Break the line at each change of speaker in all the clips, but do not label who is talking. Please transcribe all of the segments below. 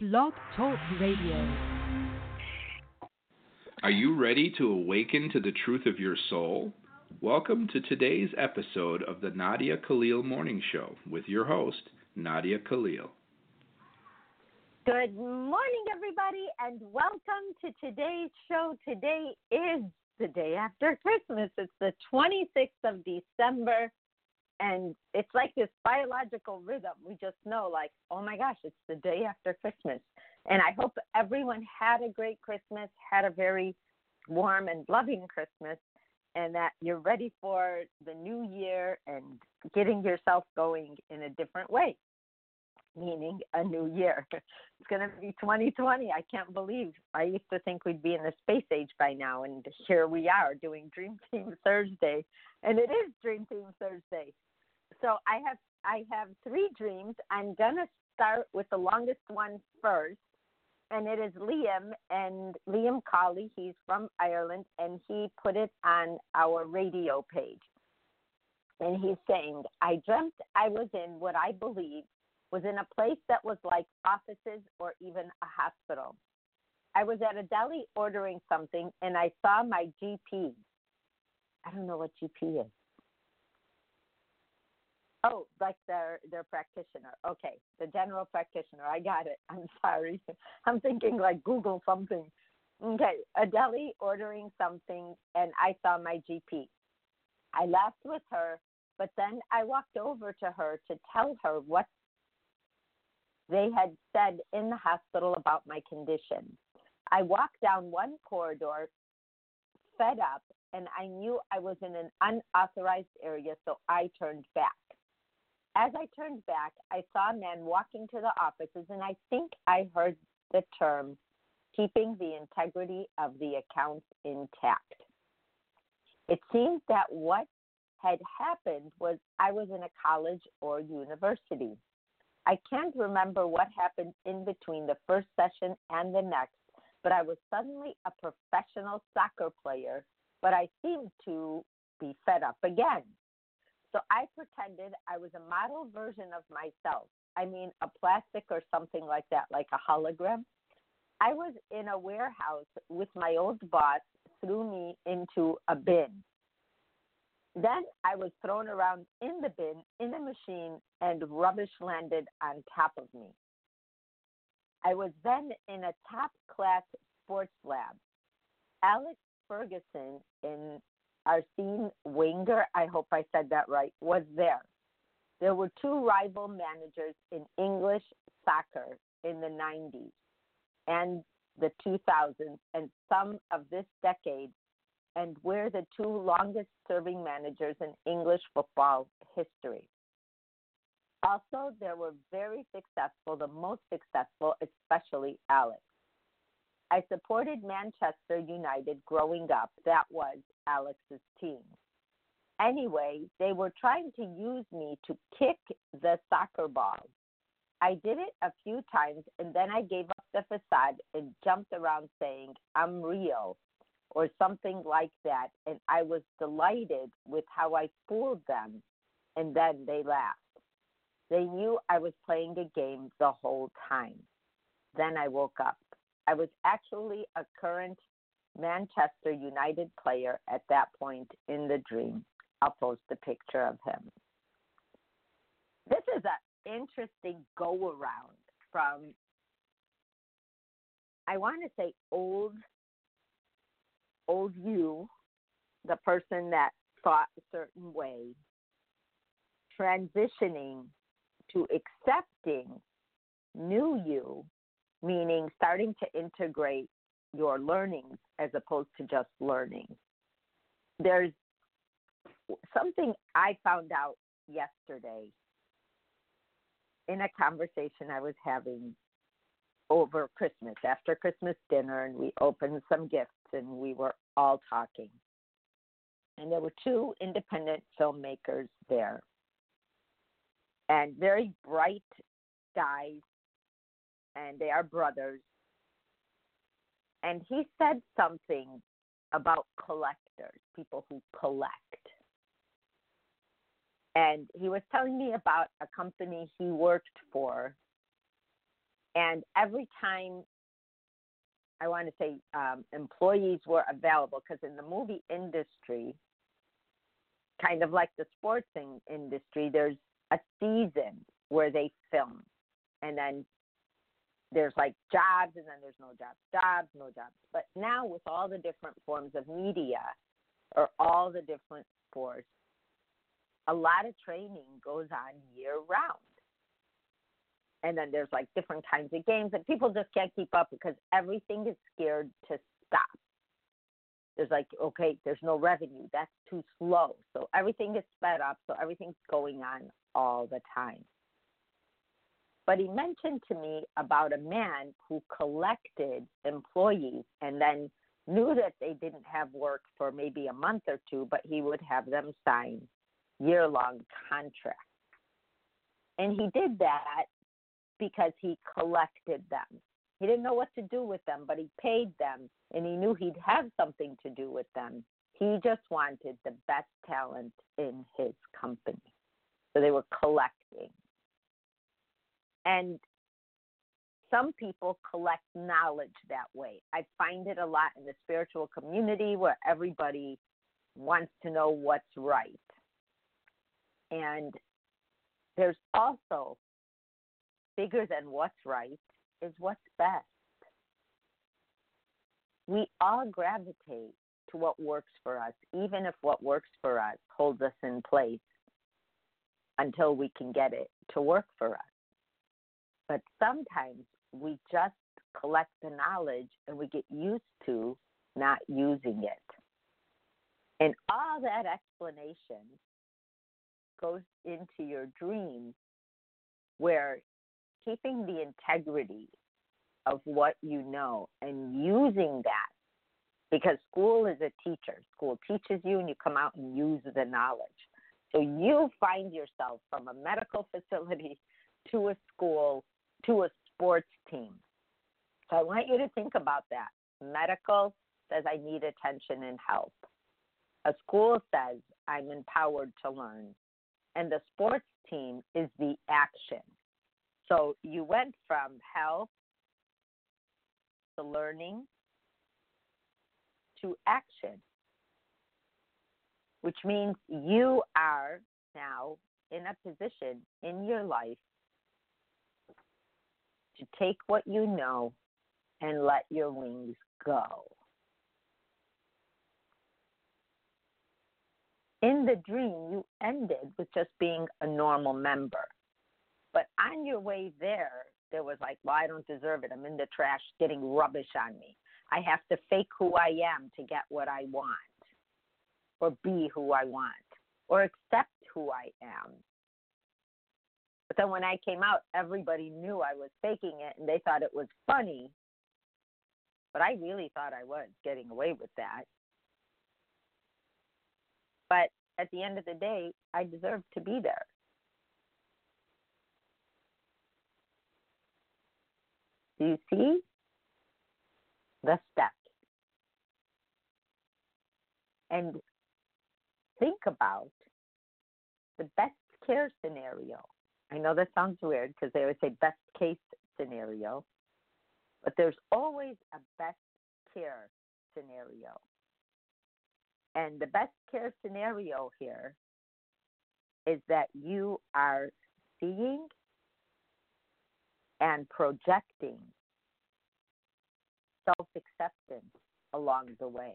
Blog Talk Radio.
Are you ready to awaken to the truth of your soul? Welcome to today's episode of the Nadia Khalil Morning Show with your host, Nadia Khalil.
Good morning, everybody, and welcome to today's show. Today is the day after Christmas. It's the 26th of December, and it's like this biological rhythm. We just know, like, oh my gosh, it's the day after Christmas. And I hope everyone had a great Christmas, had a very warm and loving Christmas, and that you're ready for the new year and getting yourself going in a different way, meaning a new year. It's going to be 2020. I can't believe I used to think we'd be in the space age by now, and here we are doing Dream Theme Thursday, and it is Dream Theme Thursday so I have I have three dreams. I'm gonna start with the longest one first, and it is Liam and Liam Colley. He's from Ireland, and he put it on our radio page. And he's saying, I dreamt I was in what I believe was in a place that was like offices or even a hospital. I was at a deli ordering something, and I saw my GP. I don't know what GP is. Oh, like their their practitioner. Okay, the general practitioner. I got it. I'm sorry. I'm thinking like Google something. Okay, a deli ordering something, and I saw my GP. I laughed with her, but then I walked over to her to tell her what they had said in the hospital about my condition. I walked down one corridor, fed up, and I knew I was in an unauthorized area, so I turned back. As I turned back, I saw men walking to the offices, and I think I heard the term keeping the integrity of the accounts intact. It seemed that what had happened was I was in a college or university. I can't remember what happened in between the first session and the next, but I was suddenly a professional soccer player, but I seemed to be fed up again. So I pretended I was a model version of myself. I mean, a plastic or something like that, like a hologram. I was in a warehouse with my old boss, threw me into a bin. Then I was thrown around in the bin, in a machine, and rubbish landed on top of me. I was then in a top class sports lab. Alex Ferguson in Arsene Wenger, I hope I said that right, was there. There were two rival managers in English soccer in the 90s and the 2000s and some of this decade, and we're the two longest serving managers in English football history. Also, there were very successful, the most successful, especially Alex. I supported Manchester United growing up. That was Alex's team. Anyway, they were trying to use me to kick the soccer ball. I did it a few times and then I gave up the facade and jumped around saying, I'm real, or something like that. And I was delighted with how I fooled them. And then they laughed. They knew I was playing a game the whole time. Then I woke up. I was actually a current Manchester United player at that point in the dream. I'll post a picture of him. This is an interesting go around from, I want to say, old, old you, the person that thought a certain way, transitioning to accepting new you meaning starting to integrate your learnings as opposed to just learning. There's something I found out yesterday in a conversation I was having over Christmas, after Christmas dinner, and we opened some gifts and we were all talking. And there were two independent filmmakers there, and very bright guys and they are brothers. And he said something about collectors, people who collect. And he was telling me about a company he worked for And every time I want to say um, employees were available, because in the movie industry, kind of like the sports industry, there's a season where they film, and then there's like jobs, and then there's no jobs, jobs, no jobs. But now with all the different forms of media, or all the different sports, a lot of training goes on year round. And then there's like different kinds of games, and people just can't keep up because everything is scared to stop. There's like, okay, there's no revenue. That's too slow. So everything is sped up. So everything's going on all the time. But he mentioned to me about a man who collected employees and then knew that they didn't have work for maybe a month or two, but he would have them sign year long contracts. And he did that because he collected them. He didn't know what to do with them, but he paid them and he knew he'd have something to do with them. He just wanted the best talent in his company. So they were collecting. And some people collect knowledge that way. I find it a lot in the spiritual community where everybody wants to know what's right. And there's also bigger than what's right is what's best. We all gravitate to what works for us, even if what works for us holds us in place until we can get it to work for us. But sometimes we just collect the knowledge and we get used to not using it. And all that explanation goes into your dream where keeping the integrity of what you know and using that because school is a teacher. School teaches you and you come out and use the knowledge. So you find yourself from a medical facility to a school to a sports team. So I want you to think about that. Medical says I need attention and help. A school says I'm empowered to learn. And the sports team is the action. So you went from help to learning to action, which means you are now in a position in your life to take what you know and let your wings go. In the dream, you ended with just being a normal member. But on your way there, there was like, well, I don't deserve it. I'm in the trash getting rubbish on me. I have to fake who I am to get what I want, or be who I want, or accept who I am. But then when I came out, everybody knew I was faking it and they thought it was funny. But I really thought I was getting away with that. But at the end of the day, I deserved to be there. Do you see the steps? And think about the best care scenario. I know that sounds weird because they always say best case scenario, but there's always a best care scenario. And the best care scenario here is that you are seeing and projecting self acceptance along the way.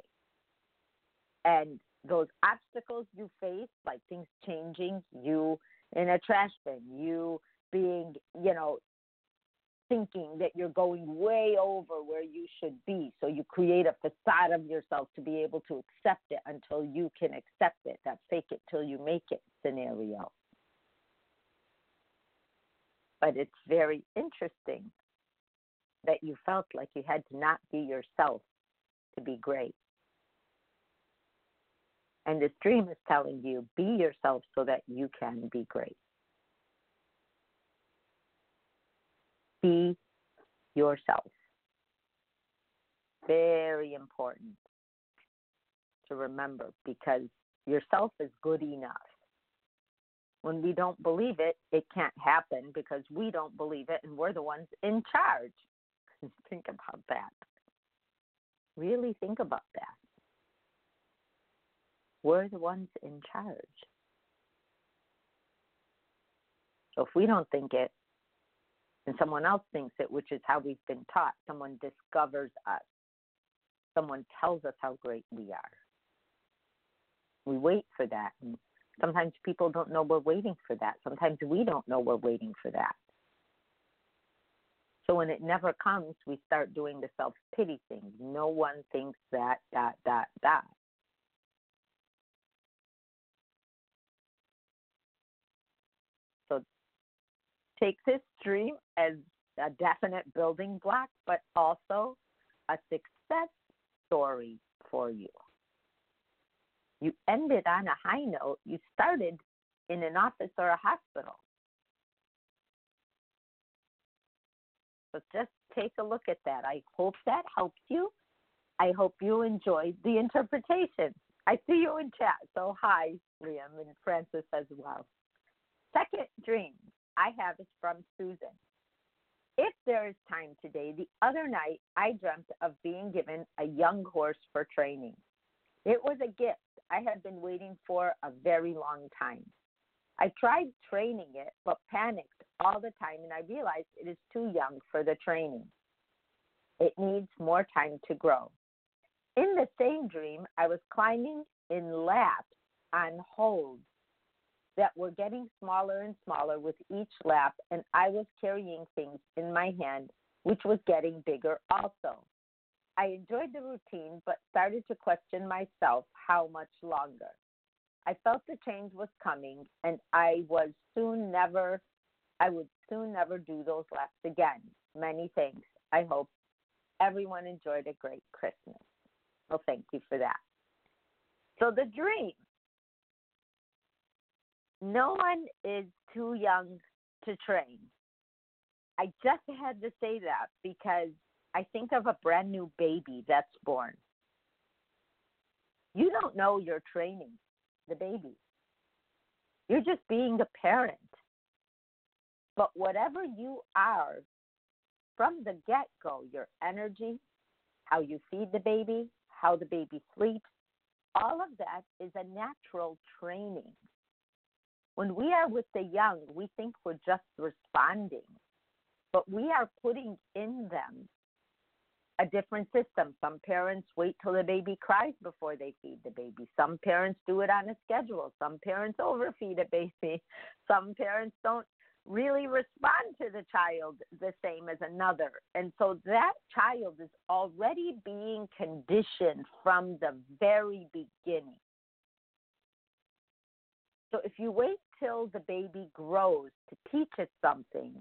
And those obstacles you face, like things changing, you in a trash bin, you being, you know, thinking that you're going way over where you should be. So you create a facade of yourself to be able to accept it until you can accept it. That fake it till you make it scenario. But it's very interesting that you felt like you had to not be yourself to be great. And this dream is telling you be yourself so that you can be great. Be yourself. Very important to remember because yourself is good enough. When we don't believe it, it can't happen because we don't believe it and we're the ones in charge. think about that. Really think about that. We're the ones in charge. So if we don't think it, and someone else thinks it, which is how we've been taught, someone discovers us, someone tells us how great we are. We wait for that. And sometimes people don't know we're waiting for that. Sometimes we don't know we're waiting for that. So when it never comes, we start doing the self pity thing. No one thinks that, that, that, that. Take this dream as a definite building block, but also a success story for you. You ended on a high note. You started in an office or a hospital. So just take a look at that. I hope that helps you. I hope you enjoyed the interpretation. I see you in chat. So hi, Liam and Francis as well. Second dream I have is from Susan. If there is time today, the other night I dreamt of being given a young horse for training. It was a gift I had been waiting for a very long time. I tried training it, but panicked all the time, and I realized it is too young for the training. It needs more time to grow. In the same dream, I was climbing in laps on holds that were getting smaller and smaller with each lap, and I was carrying things in my hand, which was getting bigger also. I enjoyed the routine, but started to question myself how much longer. I felt the change was coming, and I was soon never, I would soon never do those laps again. Many thanks. I hope everyone enjoyed a great Christmas. Well, thank you for that. So, the dream no one is too young to train. I just had to say that because I think of a brand new baby that's born. You don't know you're training the baby. You're just being a parent. But whatever you are from the get go, your energy, how you feed the baby, how the baby sleeps, all of that is a natural training. When we are with the young, we think we're just responding, but we are putting in them a different system. Some parents wait till the baby cries before they feed the baby. Some parents do it on a schedule. Some parents overfeed a baby. Some parents don't really respond to the child the same as another. And so that child is already being conditioned from the very beginning. So if you wait till the baby grows to teach it something,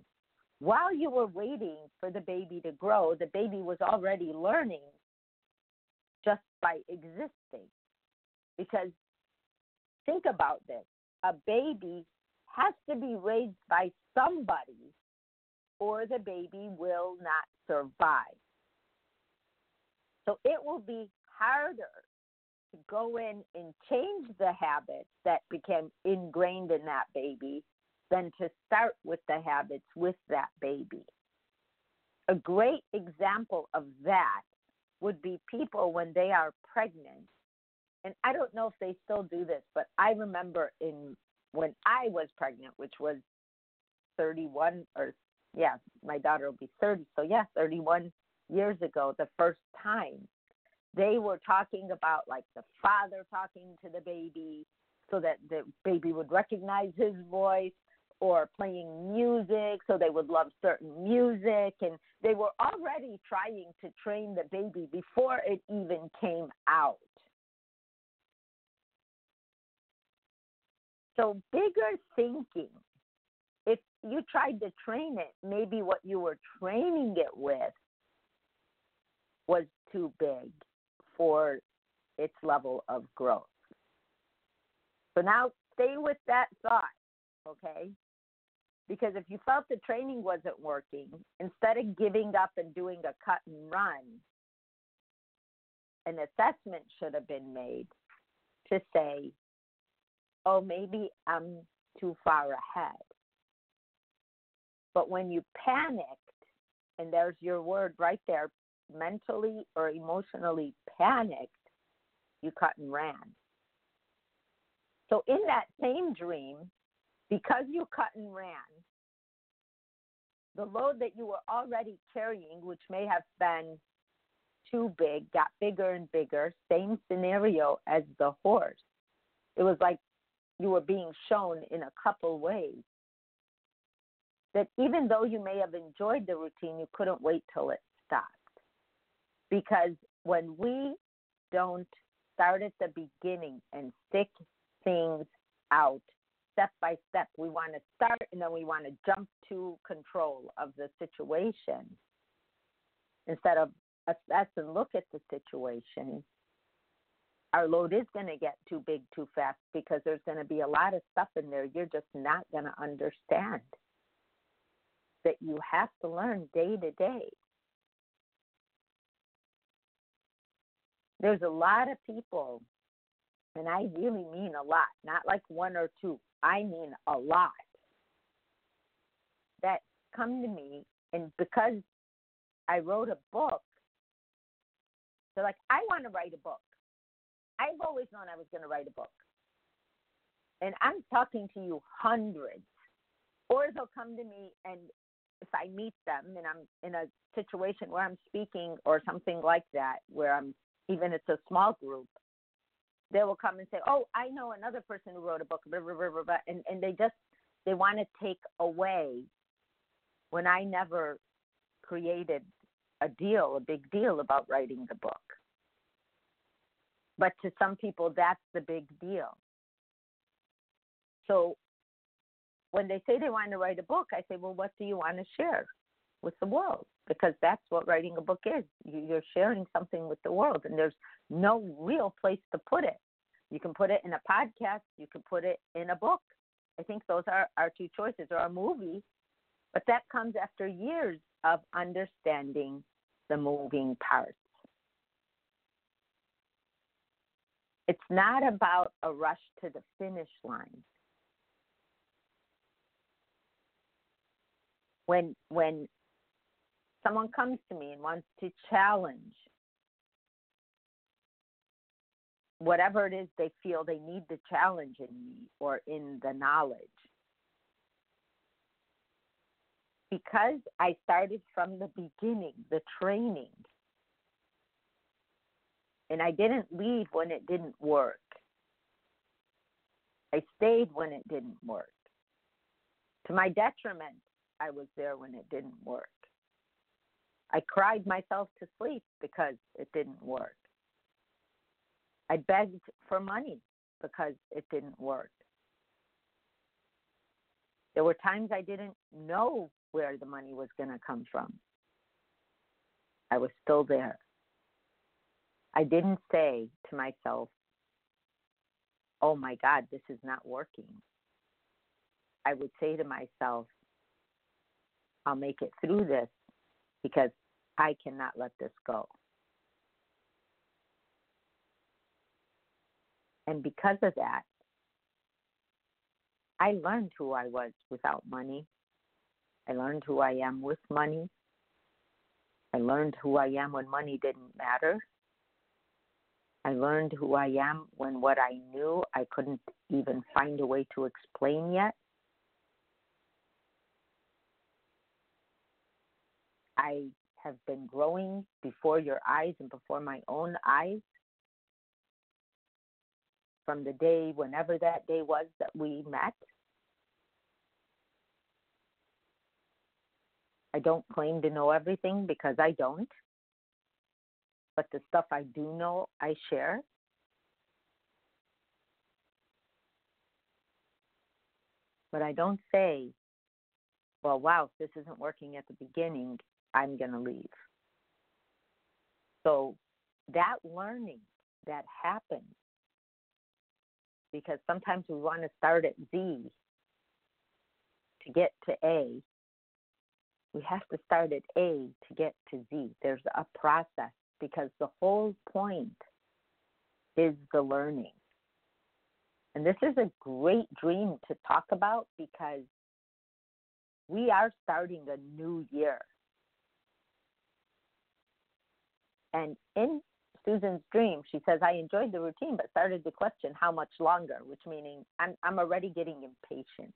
while you were waiting for the baby to grow, the baby was already learning just by existing. Because think about this a baby has to be raised by somebody, or the baby will not survive. So it will be harder to go in and change the habits that became ingrained in that baby than to start with the habits with that baby. A great example of that would be people when they are pregnant. And I don't know if they still do this, but I remember in when I was pregnant, which was 31 or yeah, my daughter will be 30. So yeah, 31 years ago, the first time they were talking about like the father talking to the baby so that the baby would recognize his voice or playing music so they would love certain music. And they were already trying to train the baby before it even came out. So bigger thinking if you tried to train it maybe what you were training it with was too big for its level of growth so now stay with that thought okay because if you felt the training wasn't working, instead of giving up and doing a cut and run, an assessment should have been made to say, oh, maybe I'm too far ahead. But when you panicked, and there's your word right there, mentally or emotionally panicked, you cut and ran. So in that same dream, because you cut and ran, the load that you were already carrying, which may have been too big, got bigger and bigger. Same scenario as the horse. It was like you were being shown in a couple ways that even though you may have enjoyed the routine, you couldn't wait till it stopped. Because when we don't start at the beginning and stick things out step by step, we want to start and then we want to jump to control of the situation instead of assess and look at the situation. Our load is going to get too big too fast because there's going to be a lot of stuff in there you're just not going to understand that you have to learn day to day. There's a lot of people, and I really mean a lot, not like one or two, I mean a lot, that come to me, and because I wrote a book, they're like, I want to write a book. I've always known I was going to write a book. And I'm talking to you hundreds. Or they'll come to me and if I meet them and I'm in a situation where I'm speaking or something like that, where I'm even it's a small group, they will come and say, "Oh, I know another person who wrote a book," blah, blah, blah, blah, and and they just they want to take away when I never created a deal, a big deal about writing the book. But to some people, that's the big deal. So when they say they want to write a book, I say, well, what do you want to share with the world? Because that's what writing a book is. You're sharing something with the world, and there's no real place to put it. You can put it in a podcast, you can put it in a book. I think those are our two choices, or a movie. But that comes after years of understanding the moving parts. It's not about a rush to the finish line. when when someone comes to me and wants to challenge whatever it is they feel they need to challenge in me or in the knowledge. Because I started from the beginning, the training, and I didn't leave when it didn't work. I stayed when it didn't work. To my detriment, I was there when it didn't work. I cried myself to sleep because it didn't work. I begged for money because it didn't work. There were times I didn't know where the money was going to come from. I was still there. I didn't say to myself, oh my God, this is not working. I would say to myself, I'll make it through this because I cannot let this go. And because of that, I learned who I was without money. I learned who I am with money. I learned who I am when money didn't matter. I learned who I am when what I knew I couldn't even find a way to explain yet. I have been growing before your eyes and before my own eyes from the day, whenever that day was that we met. I don't claim to know everything because I don't. But the stuff I do know, I share. But I don't say, well, wow, this isn't working at the beginning, I'm going to leave. So that learning that happens, because sometimes we want to start at Z to get to A. We have to start at A to get to Z. There's a process because the whole point is the learning. And this is a great dream to talk about because we are starting a new year. And in Susan's dream, she says, I enjoyed the routine, but started to question how much longer, which meaning I'm, I'm already getting impatient.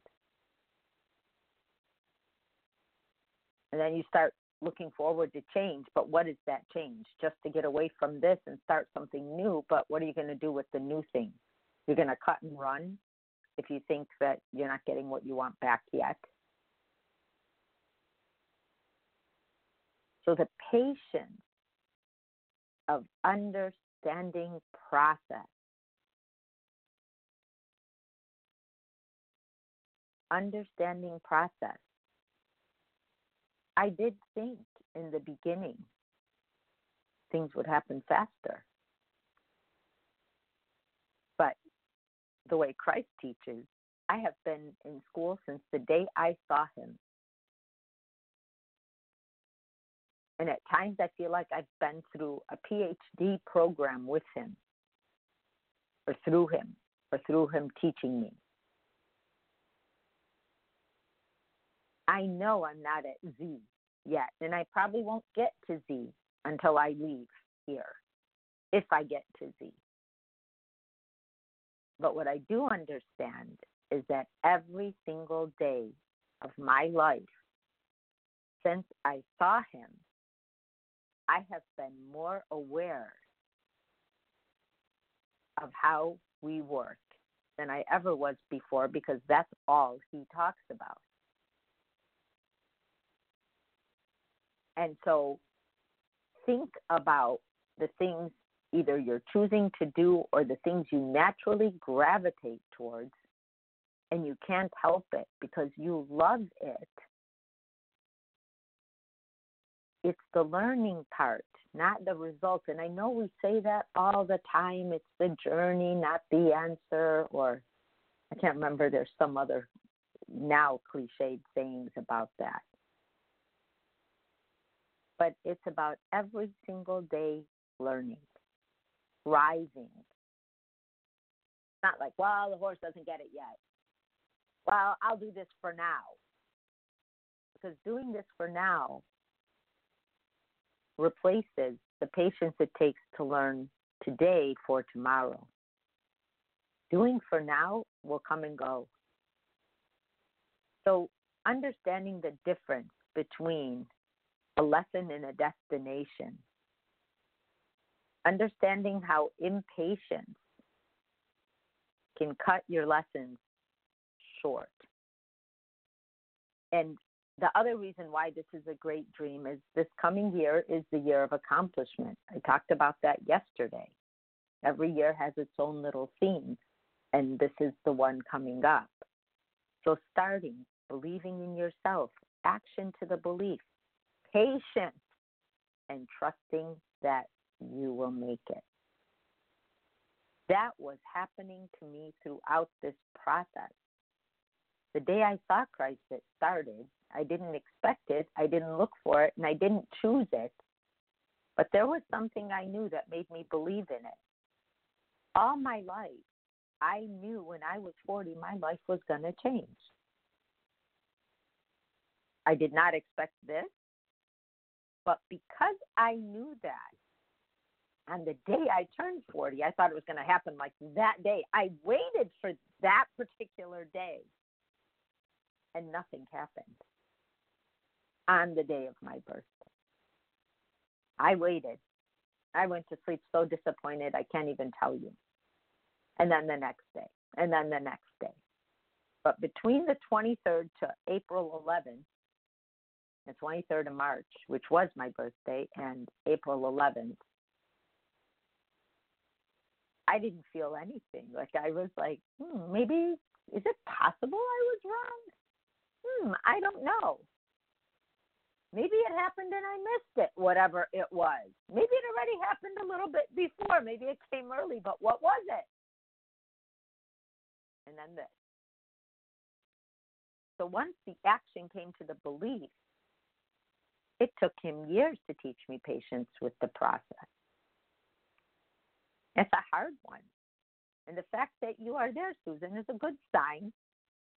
And then you start looking forward to change, but what is that change? Just to get away from this and start something new, but what are you going to do with the new thing? You're going to cut and run if you think that you're not getting what you want back yet. So the patience of understanding process. Understanding process. I did think in the beginning things would happen faster. But the way Christ teaches, I have been in school since the day I saw him. And at times I feel like I've been through a PhD program with him, or through him, or through him teaching me. I know I'm not at Z yet, and I probably won't get to Z until I leave here, if I get to Z. But what I do understand is that every single day of my life since I saw him I have been more aware of how we work than I ever was before because that's all he talks about. And so think about the things either you're choosing to do or the things you naturally gravitate towards and you can't help it because you love it it's the learning part, not the results. And I know we say that all the time. It's the journey, not the answer. Or I can't remember, there's some other now cliched sayings about that. But it's about every single day learning, rising. It's not like, well, the horse doesn't get it yet. Well, I'll do this for now. Because doing this for now replaces the patience it takes to learn today for tomorrow. Doing for now will come and go. So, understanding the difference between a lesson and a destination, understanding how impatience can cut your lessons short. And the other reason why this is a great dream is this coming year is the year of accomplishment. I talked about that yesterday. Every year has its own little theme, and this is the one coming up. So, starting, believing in yourself, action to the belief, patience, and trusting that you will make it. That was happening to me throughout this process. The day I saw Christ, it started, I didn't expect it. I didn't look for it, and I didn't choose it. But there was something I knew that made me believe in it. All my life, I knew when I was 40, my life was going to change. I did not expect this, but because I knew that, on the day I turned 40, I thought it was going to happen like that day. I waited for that particular day, and nothing happened on the day of my birthday. I waited. I went to sleep so disappointed, I can't even tell you. And then the next day, and then the next day. But between the 23rd to April 11th, the 23rd of March, which was my birthday, and April 11th, I didn't feel anything. Like I was like, hmm, maybe is it possible I was wrong? Hmm, I don't know. Maybe it happened and I missed it, whatever it was. Maybe it already happened a little bit before. Maybe it came early, but what was it? And then this. So once the action came to the belief, it took him years to teach me patience with the process. It's a hard one. And the fact that you are there, Susan, is a good sign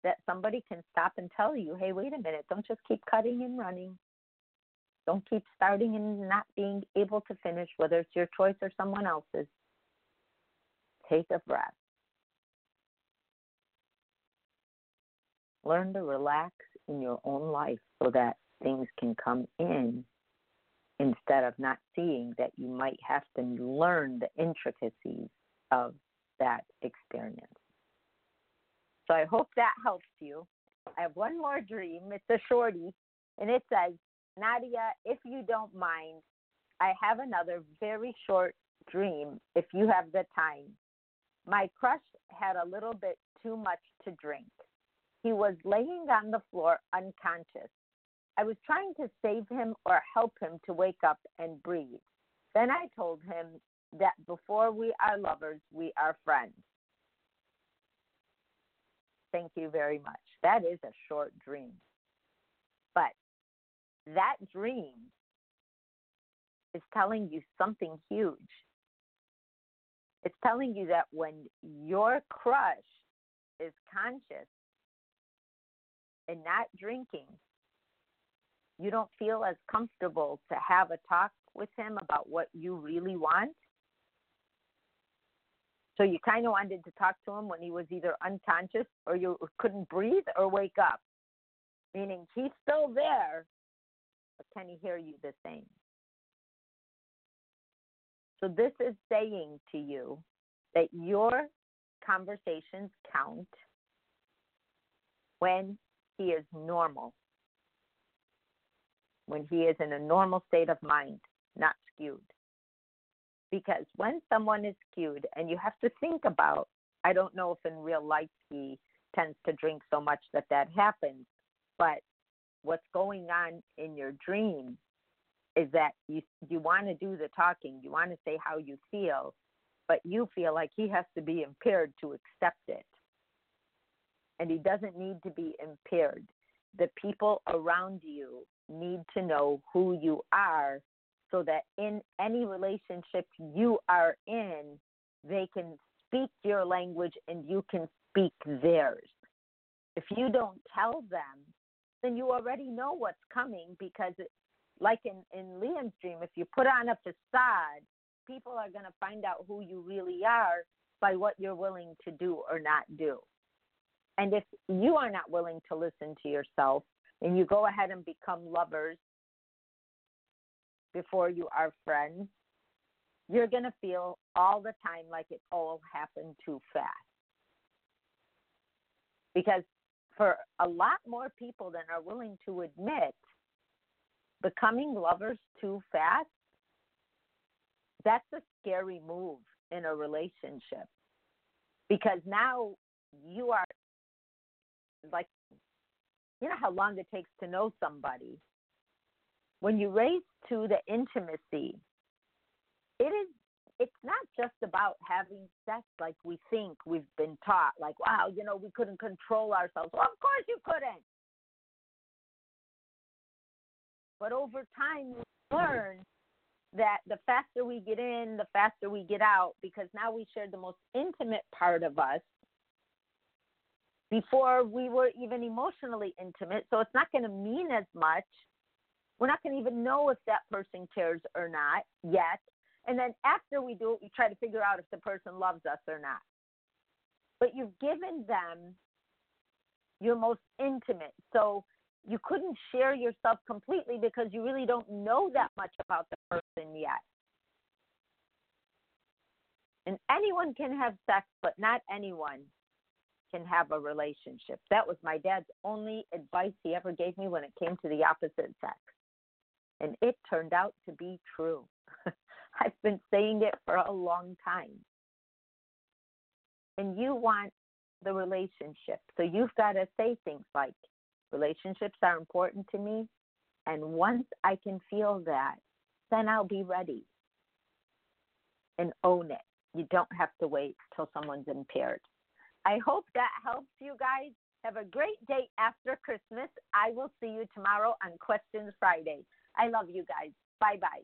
that somebody can stop and tell you, hey, wait a minute, don't just keep cutting and running. Don't keep starting and not being able to finish, whether it's your choice or someone else's. Take a breath. Learn to relax in your own life so that things can come in instead of not seeing that you might have to learn the intricacies of that experience. So I hope that helps you. I have one more dream. It's a shorty, and it says, Nadia, if you don't mind, I have another very short dream if you have the time. My crush had a little bit too much to drink. He was laying on the floor unconscious. I was trying to save him or help him to wake up and breathe. Then I told him that before we are lovers, we are friends. Thank you very much. That is a short dream. That dream is telling you something huge. It's telling you that when your crush is conscious and not drinking, you don't feel as comfortable to have a talk with him about what you really want. So you kind of wanted to talk to him when he was either unconscious or you couldn't breathe or wake up, meaning he's still there, can he hear you the same? So this is saying to you that your conversations count when he is normal when he is in a normal state of mind, not skewed. Because when someone is skewed, and you have to think about, I don't know if in real life he tends to drink so much that that happens, but what's going on in your dream is that you you want to do the talking, you want to say how you feel, but you feel like he has to be impaired to accept it. And he doesn't need to be impaired. The people around you need to know who you are so that in any relationship you are in, they can speak your language and you can speak theirs. If you don't tell them, then you already know what's coming because, it, like in, in Liam's dream, if you put on a facade, people are going to find out who you really are by what you're willing to do or not do. And if you are not willing to listen to yourself, and you go ahead and become lovers before you are friends, you're going to feel all the time like it all happened too fast. Because for a lot more people than are willing to admit, becoming lovers too fast, that's a scary move in a relationship. Because now you are like you know how long it takes to know somebody. When you raise to the intimacy, it is it's not just about having sex like we think we've been taught, like, wow, you know, we couldn't control ourselves. Well, of course you couldn't. But over time, we learn that the faster we get in, the faster we get out, because now we share the most intimate part of us before we were even emotionally intimate. So it's not going to mean as much. We're not going to even know if that person cares or not yet. And then after we do it, we try to figure out if the person loves us or not. But you've given them your most intimate. So you couldn't share yourself completely because you really don't know that much about the person yet. And anyone can have sex, but not anyone can have a relationship. That was my dad's only advice he ever gave me when it came to the opposite sex. And it turned out to be true. I've been saying it for a long time. And you want the relationship. So you've got to say things like, relationships are important to me. And once I can feel that, then I'll be ready and own it. You don't have to wait till someone's impaired. I hope that helps you guys. Have a great day after Christmas. I will see you tomorrow on Questions Friday. I love you guys. Bye bye.